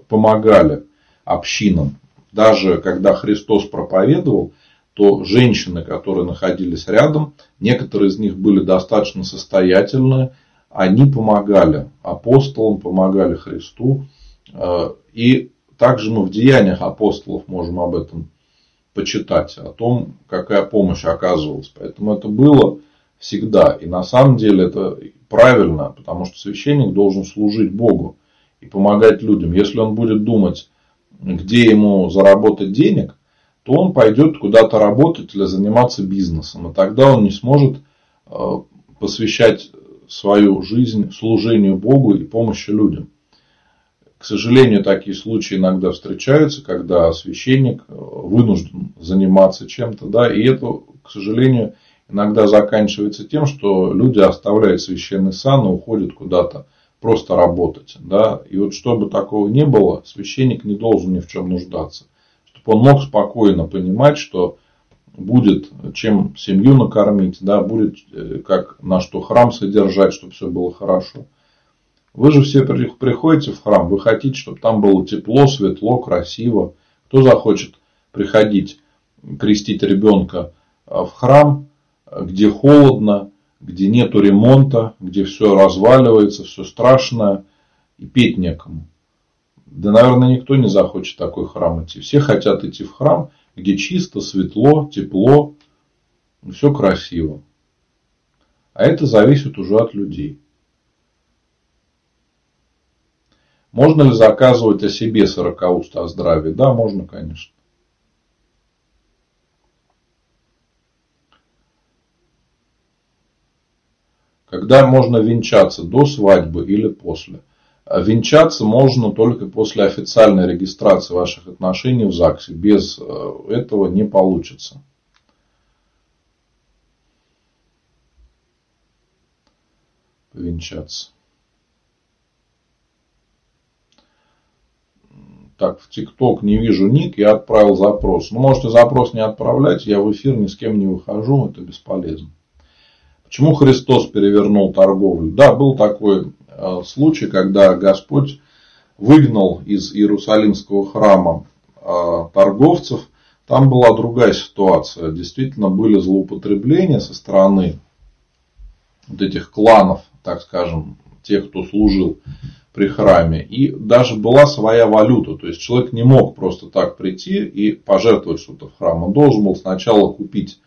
помогали общинам. Даже когда Христос проповедовал, то женщины, которые находились рядом, некоторые из них были достаточно состоятельные, они помогали апостолам, помогали Христу. Э, и также мы в деяниях апостолов можем об этом почитать, о том, какая помощь оказывалась. Поэтому это было всегда. И на самом деле это правильно, потому что священник должен служить Богу и помогать людям. Если он будет думать, где ему заработать денег, то он пойдет куда-то работать или заниматься бизнесом. И тогда он не сможет э, посвящать свою жизнь служению Богу и помощи людям. К сожалению, такие случаи иногда встречаются, когда священник э, вынужден заниматься чем-то, да, и это, к сожалению, иногда заканчивается тем, что люди оставляют священный сан и уходят куда-то просто работать, да, и вот чтобы такого не было, священник не должен ни в чем нуждаться, чтобы он мог спокойно понимать, что будет чем семью накормить, да, будет э, как на что храм содержать, чтобы все было хорошо. Вы же все приходите в храм, вы хотите, чтобы там было тепло, светло, красиво. Кто захочет приходить, крестить ребенка а, в храм, где холодно, где нету ремонта, где все разваливается, все страшное и петь некому. Да, наверное, никто не захочет такой храм идти. Все хотят идти в храм, где чисто, светло, тепло, все красиво. А это зависит уже от людей. Можно ли заказывать о себе сорокауста о здравии? Да, можно, конечно. Когда можно венчаться, до свадьбы или после? А венчаться можно только после официальной регистрации ваших отношений в ЗАГСе. Без э, этого не получится. Венчаться. так, в ТикТок не вижу ник, я отправил запрос. Ну, можете запрос не отправлять, я в эфир ни с кем не выхожу, это бесполезно. Почему Христос перевернул торговлю? Да, был такой э, случай, когда Господь выгнал из Иерусалимского храма э, торговцев. Там была другая ситуация. Действительно были злоупотребления со стороны вот этих кланов, так скажем, тех, кто служил при храме. И даже была своя валюта. То есть человек не мог просто так прийти и пожертвовать что-то в храм. Он должен был сначала купить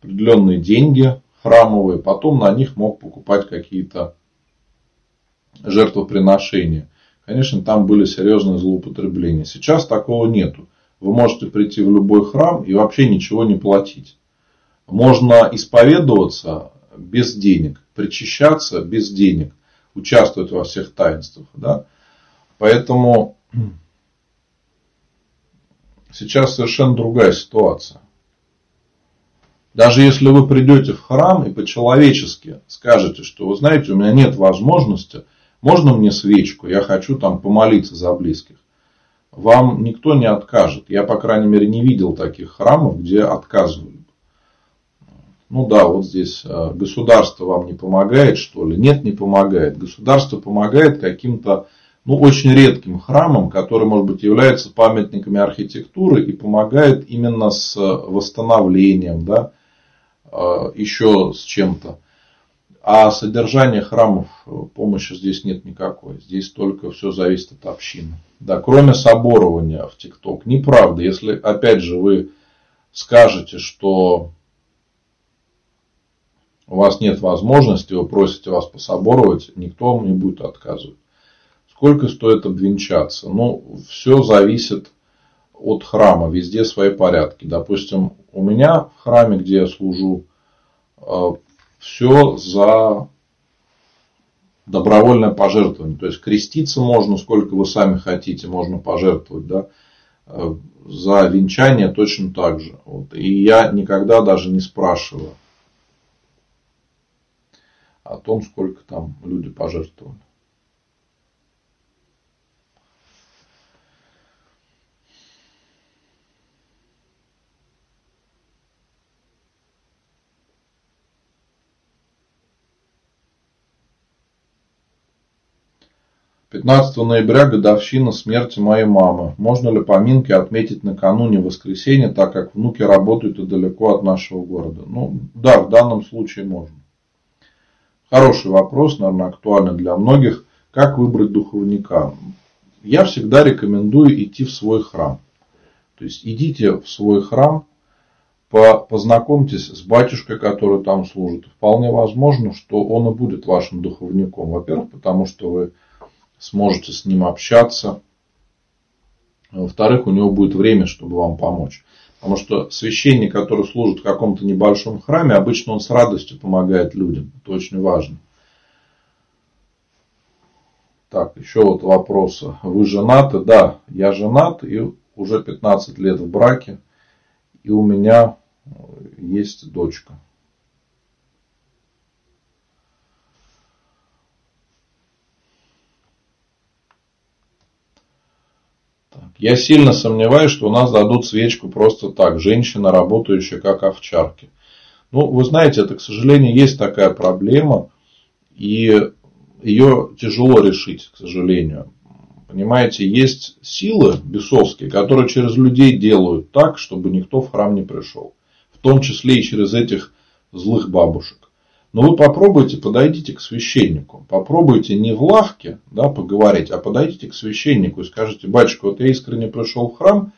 определенные деньги храмовые, потом на них мог покупать какие-то жертвоприношения. Конечно, там были серьезные злоупотребления. Сейчас такого нету. Вы можете прийти в любой храм и вообще ничего не платить. Можно исповедоваться без денег, причащаться без денег участвовать во всех таинствах. Да? Поэтому сейчас совершенно другая ситуация. Даже если вы придете в храм и по-человечески скажете, что вы знаете, у меня нет возможности, можно мне свечку, я хочу там помолиться за близких. Вам никто не откажет. Я, по крайней мере, не видел таких храмов, где отказывали. Ну да, вот здесь э, государство вам не помогает, что ли? Нет, не помогает. Государство помогает каким-то ну, очень редким храмам, которые, может быть, являются памятниками архитектуры и помогает именно с восстановлением, да, э, еще с чем-то. А содержание храмов э, помощи здесь нет никакой. Здесь только все зависит от общины. Да, кроме соборования в ТикТок. Неправда. Если, опять же, вы скажете, что у вас нет возможности, вы просите вас пособоровать, никто вам не будет отказывать. Сколько стоит обвенчаться? Ну, все зависит от храма, везде свои порядки. Допустим, у меня в храме, где я служу, э, все за добровольное пожертвование. То есть креститься можно, сколько вы сами хотите, можно пожертвовать. Да? Э, за венчание точно так же. Вот. И я никогда даже не спрашиваю о том, сколько там люди пожертвовали. 15 ноября годовщина смерти моей мамы. Можно ли поминки отметить накануне воскресенья, так как внуки работают и далеко от нашего города? Ну, да, в данном случае можно. Хороший вопрос, наверное, актуальный для многих. Как выбрать духовника? Я всегда рекомендую идти в свой храм. То есть идите в свой храм, познакомьтесь с батюшкой, который там служит. Вполне возможно, что он и будет вашим духовником. Во-первых, потому что вы сможете с ним общаться. Во-вторых, у него будет время, чтобы вам помочь. Потому что священник, который служит в каком-то небольшом храме, обычно он с радостью помогает людям. Это очень важно. Так, еще вот вопрос. Вы женаты? Да, я женат и уже 15 лет в браке. И у меня есть дочка. Я сильно сомневаюсь, что у нас дадут свечку просто так, женщина, работающая как овчарки. Ну, вы знаете, это, к сожалению, есть такая проблема, и ее тяжело решить, к сожалению. Понимаете, есть силы бесовские, которые через людей делают так, чтобы никто в храм не пришел. В том числе и через этих злых бабушек. Но вы попробуйте, подойдите к священнику. Попробуйте не в лавке да, поговорить, а подойдите к священнику и скажите, батюшка, вот я искренне пришел в храм,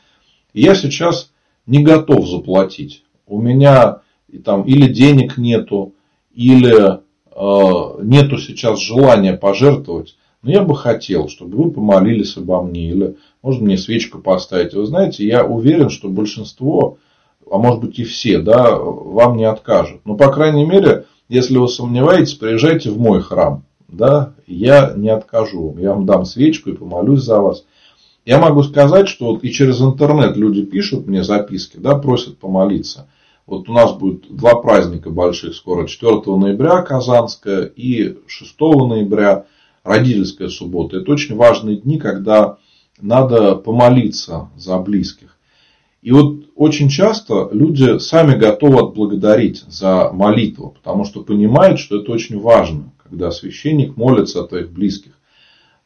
и я сейчас не готов заплатить. У меня там или денег нету, или э, нету сейчас желания пожертвовать. Но я бы хотел, чтобы вы помолились обо мне. Или можно мне свечку поставить. Вы знаете, я уверен, что большинство, а может быть и все, да, вам не откажут. Но, по крайней мере, если вы сомневаетесь, приезжайте в мой храм. Да, я не откажу вам. Я вам дам свечку и помолюсь за вас. Я могу сказать, что вот и через интернет люди пишут мне записки, да, просят помолиться. Вот у нас будет два праздника больших скоро. 4 ноября Казанская и 6 ноября родительская суббота. Это очень важные дни, когда надо помолиться за близких. И вот очень часто люди сами готовы отблагодарить за молитву, потому что понимают, что это очень важно, когда священник молится о твоих близких.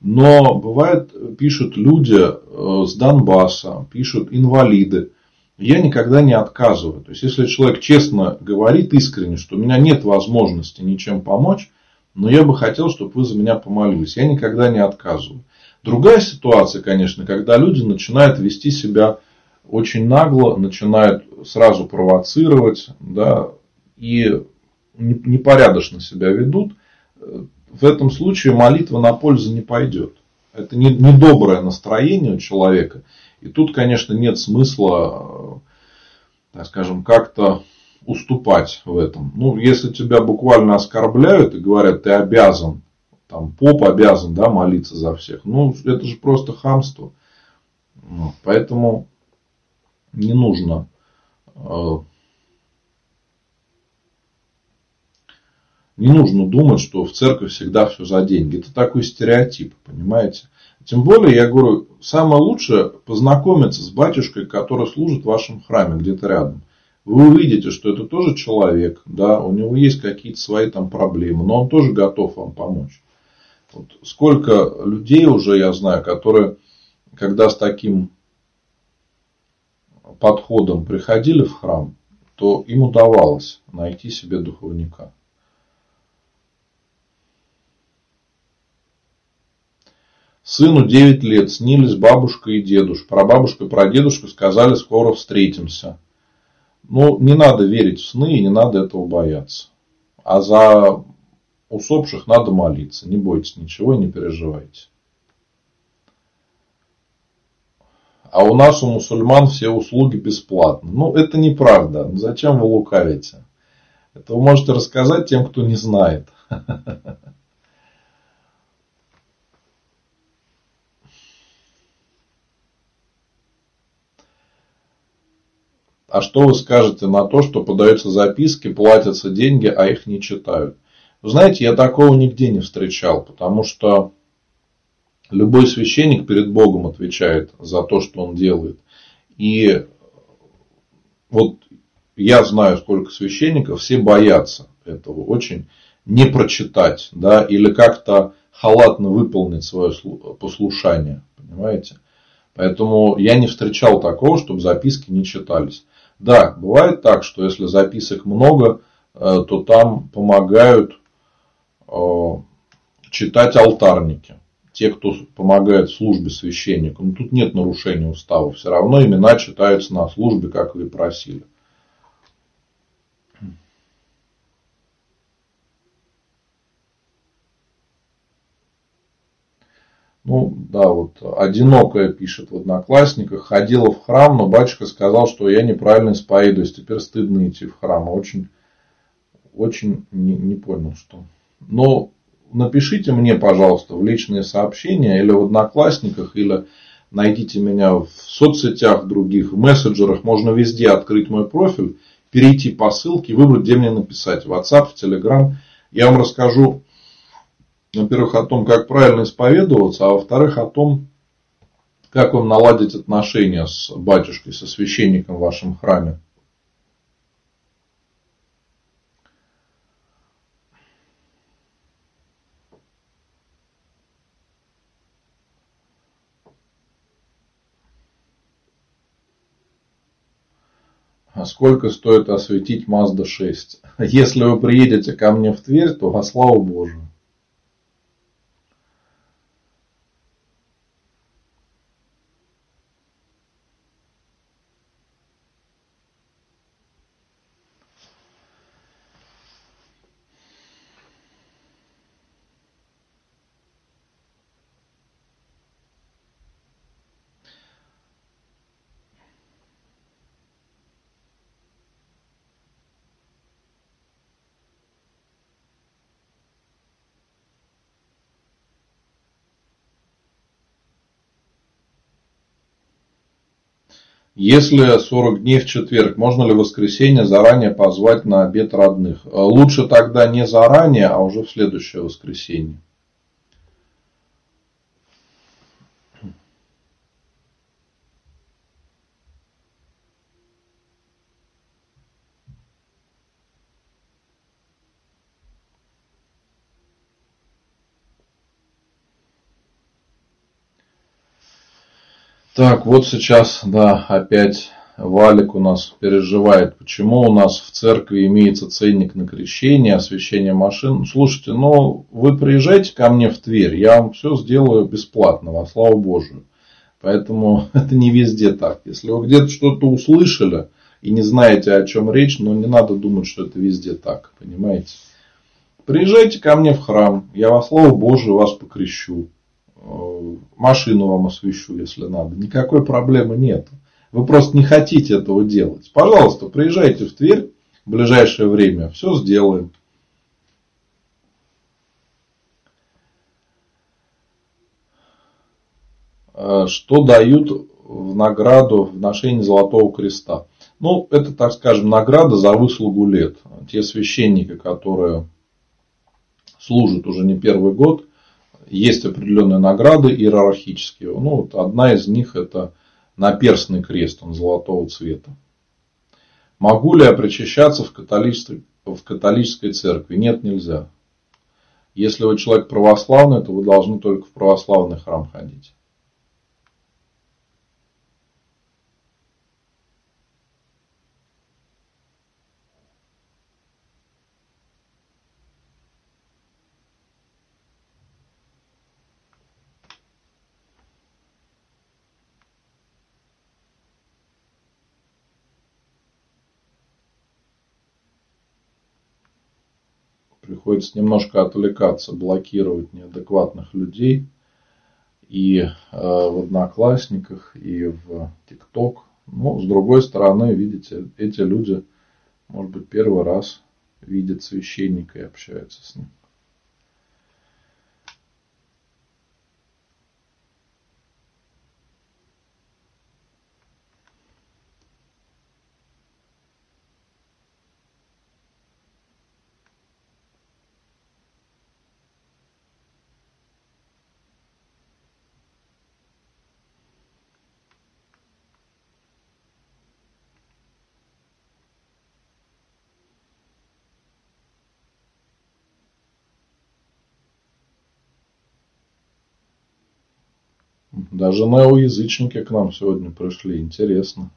Но бывает, пишут люди э, с Донбасса, пишут инвалиды. Я никогда не отказываю. То есть, если человек честно говорит искренне, что у меня нет возможности ничем помочь, но я бы хотел, чтобы вы за меня помолились. Я никогда не отказываю. Другая ситуация, конечно, когда люди начинают вести себя очень нагло начинают сразу провоцировать, да, и непорядочно себя ведут, в этом случае молитва на пользу не пойдет. Это недоброе настроение у человека. И тут, конечно, нет смысла, так скажем, как-то уступать в этом. Ну, если тебя буквально оскорбляют и говорят, ты обязан, там, поп обязан, да, молиться за всех. Ну, это же просто хамство. Ну, поэтому не нужно э, Не нужно думать, что в церковь всегда все за деньги. Это такой стереотип, понимаете? Тем более, я говорю, самое лучшее познакомиться с батюшкой, который служит в вашем храме где-то рядом. Вы увидите, что это тоже человек, да, у него есть какие-то свои там проблемы, но он тоже готов вам помочь. Вот сколько людей уже я знаю, которые, когда с таким подходом приходили в храм, то им удавалось найти себе духовника. Сыну 9 лет снились бабушка и дедушка. Про бабушку и про дедушку сказали, скоро встретимся. Ну, не надо верить в сны и не надо этого бояться. А за усопших надо молиться. Не бойтесь ничего и не переживайте. А у нас, у мусульман, все услуги бесплатны. Ну, это неправда. Зачем вы лукавите? Это вы можете рассказать тем, кто не знает. А что вы скажете на то, что подаются записки, платятся деньги, а их не читают? Вы знаете, я такого нигде не встречал, потому что любой священник перед Богом отвечает за то, что он делает. И вот я знаю, сколько священников, все боятся этого очень не прочитать, да, или как-то халатно выполнить свое послушание, понимаете? Поэтому я не встречал такого, чтобы записки не читались. Да, бывает так, что если записок много, э, то там помогают э, читать алтарники. Те, кто помогает службе священнику. Но тут нет нарушения устава. Все равно имена читаются на службе, как вы просили. Ну, да, вот одинокая пишет в Одноклассниках. Ходила в храм, но батюшка сказал, что я неправильно исповедуюсь. Теперь стыдно идти в храм. Очень, очень не, не понял, что. Но напишите мне, пожалуйста, в личные сообщения или в Одноклассниках, или найдите меня в соцсетях других, в мессенджерах. Можно везде открыть мой профиль, перейти по ссылке, выбрать, где мне написать. В WhatsApp, в Telegram. Я вам расскажу во-первых, о том, как правильно исповедоваться, а во-вторых, о том, как вам наладить отношения с батюшкой, со священником в вашем храме. Сколько стоит осветить Mazda 6? Если вы приедете ко мне в Тверь, то во славу Божию. Если 40 дней в четверг, можно ли в воскресенье заранее позвать на обед родных? Лучше тогда не заранее, а уже в следующее воскресенье. Так, вот сейчас, да, опять Валик у нас переживает, почему у нас в церкви имеется ценник на крещение, освящение машин. Слушайте, ну вы приезжайте ко мне в Тверь, я вам все сделаю бесплатно, во славу Божию. Поэтому это не везде так. Если вы где-то что-то услышали и не знаете, о чем речь, но не надо думать, что это везде так, понимаете. Приезжайте ко мне в храм, я во славу Божию вас покрещу. Э, машину вам освещу, если надо. Никакой проблемы нет. Вы просто не хотите этого делать. Пожалуйста, приезжайте в Тверь в ближайшее время. Все сделаем. Э, что дают в награду в ношении Золотого Креста? Ну, это, так скажем, награда за выслугу лет. Те священники, которые служит уже не первый год, есть определенные награды иерархические. Ну, вот одна из них это наперстный крест, он золотого цвета. Могу ли я причащаться в католической, в католической церкви? Нет, нельзя. Если вы человек православный, то вы должны только в православный храм ходить. Приходится немножко отвлекаться, блокировать неадекватных людей и э, в Одноклассниках, и в ТикТок. Но, с другой стороны, видите, эти люди, может быть, первый раз видят священника и общаются с ним. Даже неоязычники к нам сегодня пришли. Интересно.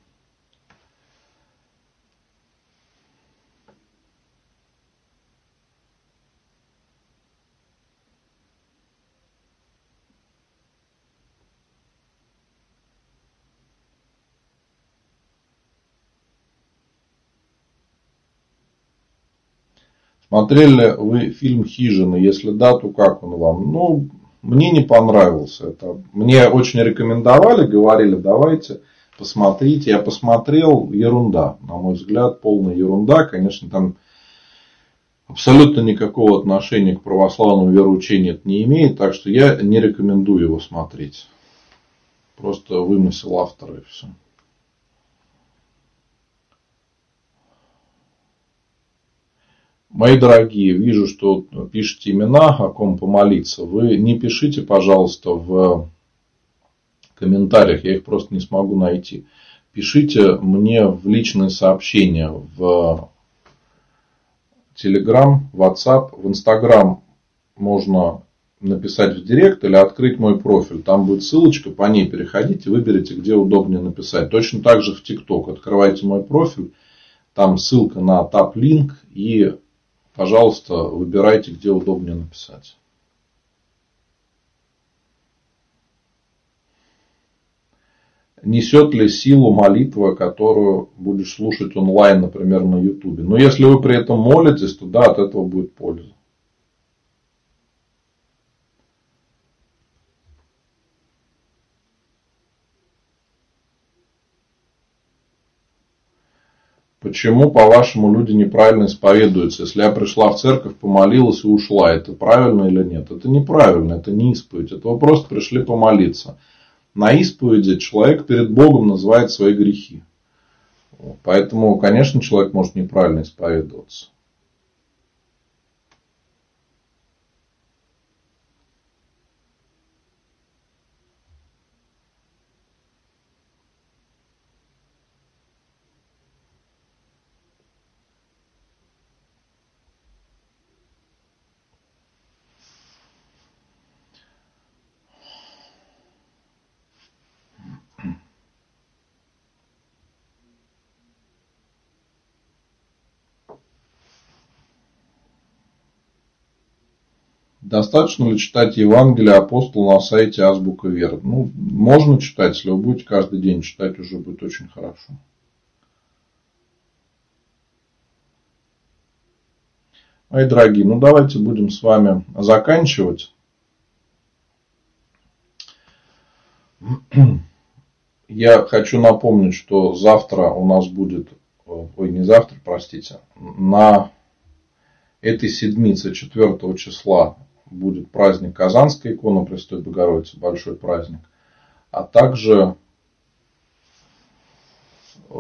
Смотрели вы фильм «Хижина»? Если да, то как он вам? Ну, мне не понравился. Это мне очень рекомендовали, говорили, давайте посмотрите. Я посмотрел, ерунда, на мой взгляд, полная ерунда. Конечно, там абсолютно никакого отношения к православному вероучению это не имеет, так что я не рекомендую его смотреть. Просто вымысел автора и все. Мои дорогие, вижу, что пишете имена, о ком помолиться. Вы не пишите, пожалуйста, в комментариях, я их просто не смогу найти. Пишите мне в личные сообщения в Telegram, WhatsApp, в Instagram можно написать в директ или открыть мой профиль. Там будет ссылочка, по ней переходите, выберите, где удобнее написать. Точно так же в ТикТок. Открывайте мой профиль, там ссылка на тап-линк и Пожалуйста, выбирайте, где удобнее написать. Несет ли силу молитва, которую будешь слушать онлайн, например, на Ютубе? Но если вы при этом молитесь, то да, от этого будет польза. Почему, по-вашему, люди неправильно исповедуются? Если я пришла в церковь, помолилась и ушла, это правильно или нет? Это неправильно, это не исповедь. Это вы просто пришли помолиться. На исповеди человек перед Богом называет свои грехи. Поэтому, конечно, человек может неправильно исповедоваться. Достаточно ли читать Евангелие апостола на сайте Азбука Веры? Ну, можно читать, если вы будете каждый день читать, уже будет очень хорошо. Мои дорогие, ну давайте будем с вами заканчивать. Я хочу напомнить, что завтра у нас будет, ой, не завтра, простите, на этой седмице, 4 числа, будет праздник Казанской иконы Престой Богородицы, большой праздник. А также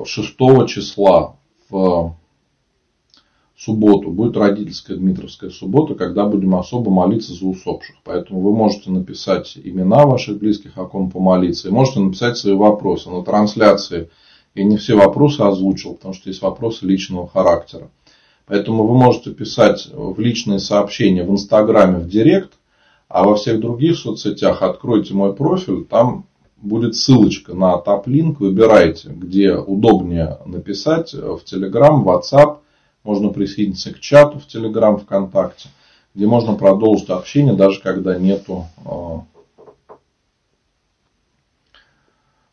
6 числа в субботу будет родительская Дмитровская суббота, когда будем особо молиться за усопших. Поэтому вы можете написать имена ваших близких, о ком помолиться, и можете написать свои вопросы. На трансляции я не все вопросы озвучил, потому что есть вопросы личного характера. Поэтому вы можете писать в личные сообщения в Инстаграме, в Директ, а во всех других соцсетях откройте мой профиль, там будет ссылочка на таплинк, выбирайте, где удобнее написать, в Telegram, WhatsApp, можно присоединиться к чату в Telegram, ВКонтакте, где можно продолжить общение, даже когда нету э,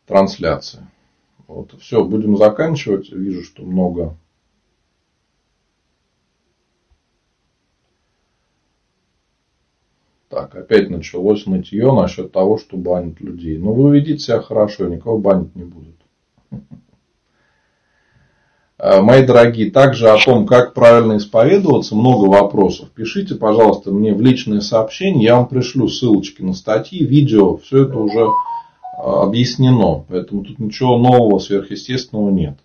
трансляции. Вот, все, будем заканчивать. Вижу, что много Так, опять началось нытье насчет того, что банят людей. Ну, вы ведите себя хорошо, никого банить не будут. Э, мои дорогие, также о том, как правильно исповедоваться, много вопросов. Пишите, пожалуйста, мне в личные сообщения, я вам пришлю ссылочки на статьи, видео, все это уже э, объяснено. Поэтому тут ничего нового, сверхъестественного нет.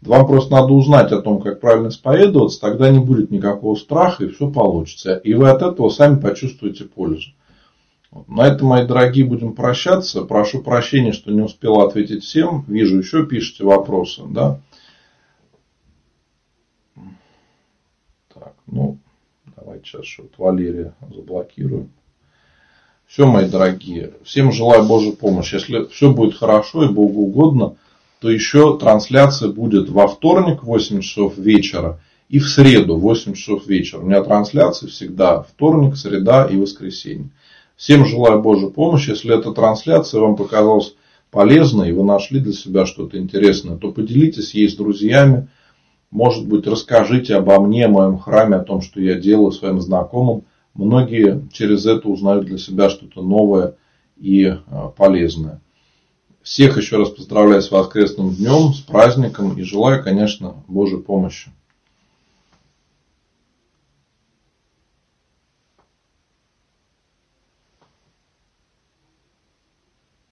Вам просто надо узнать о том, как правильно исповедоваться, тогда не будет никакого страха и все получится. И вы от этого сами почувствуете пользу. На этом, мои дорогие, будем прощаться. Прошу прощения, что не успел ответить всем. Вижу, еще пишите вопросы. Да? Ну, давайте сейчас что-то Валерия заблокируем. Все, мои дорогие, всем желаю Божьей помощи. Если все будет хорошо и Богу угодно, то еще трансляция будет во вторник в 8 часов вечера и в среду в 8 часов вечера. У меня трансляции всегда вторник, среда и воскресенье. Всем желаю Божьей помощи. Если эта трансляция вам показалась полезной и вы нашли для себя что-то интересное, то поделитесь ей с друзьями может быть, расскажите обо мне, о моем храме, о том, что я делаю своим знакомым. Многие через это узнают для себя что-то новое и а, полезное. Всех еще раз поздравляю с воскресным днем, с праздником и желаю, конечно, Божьей помощи.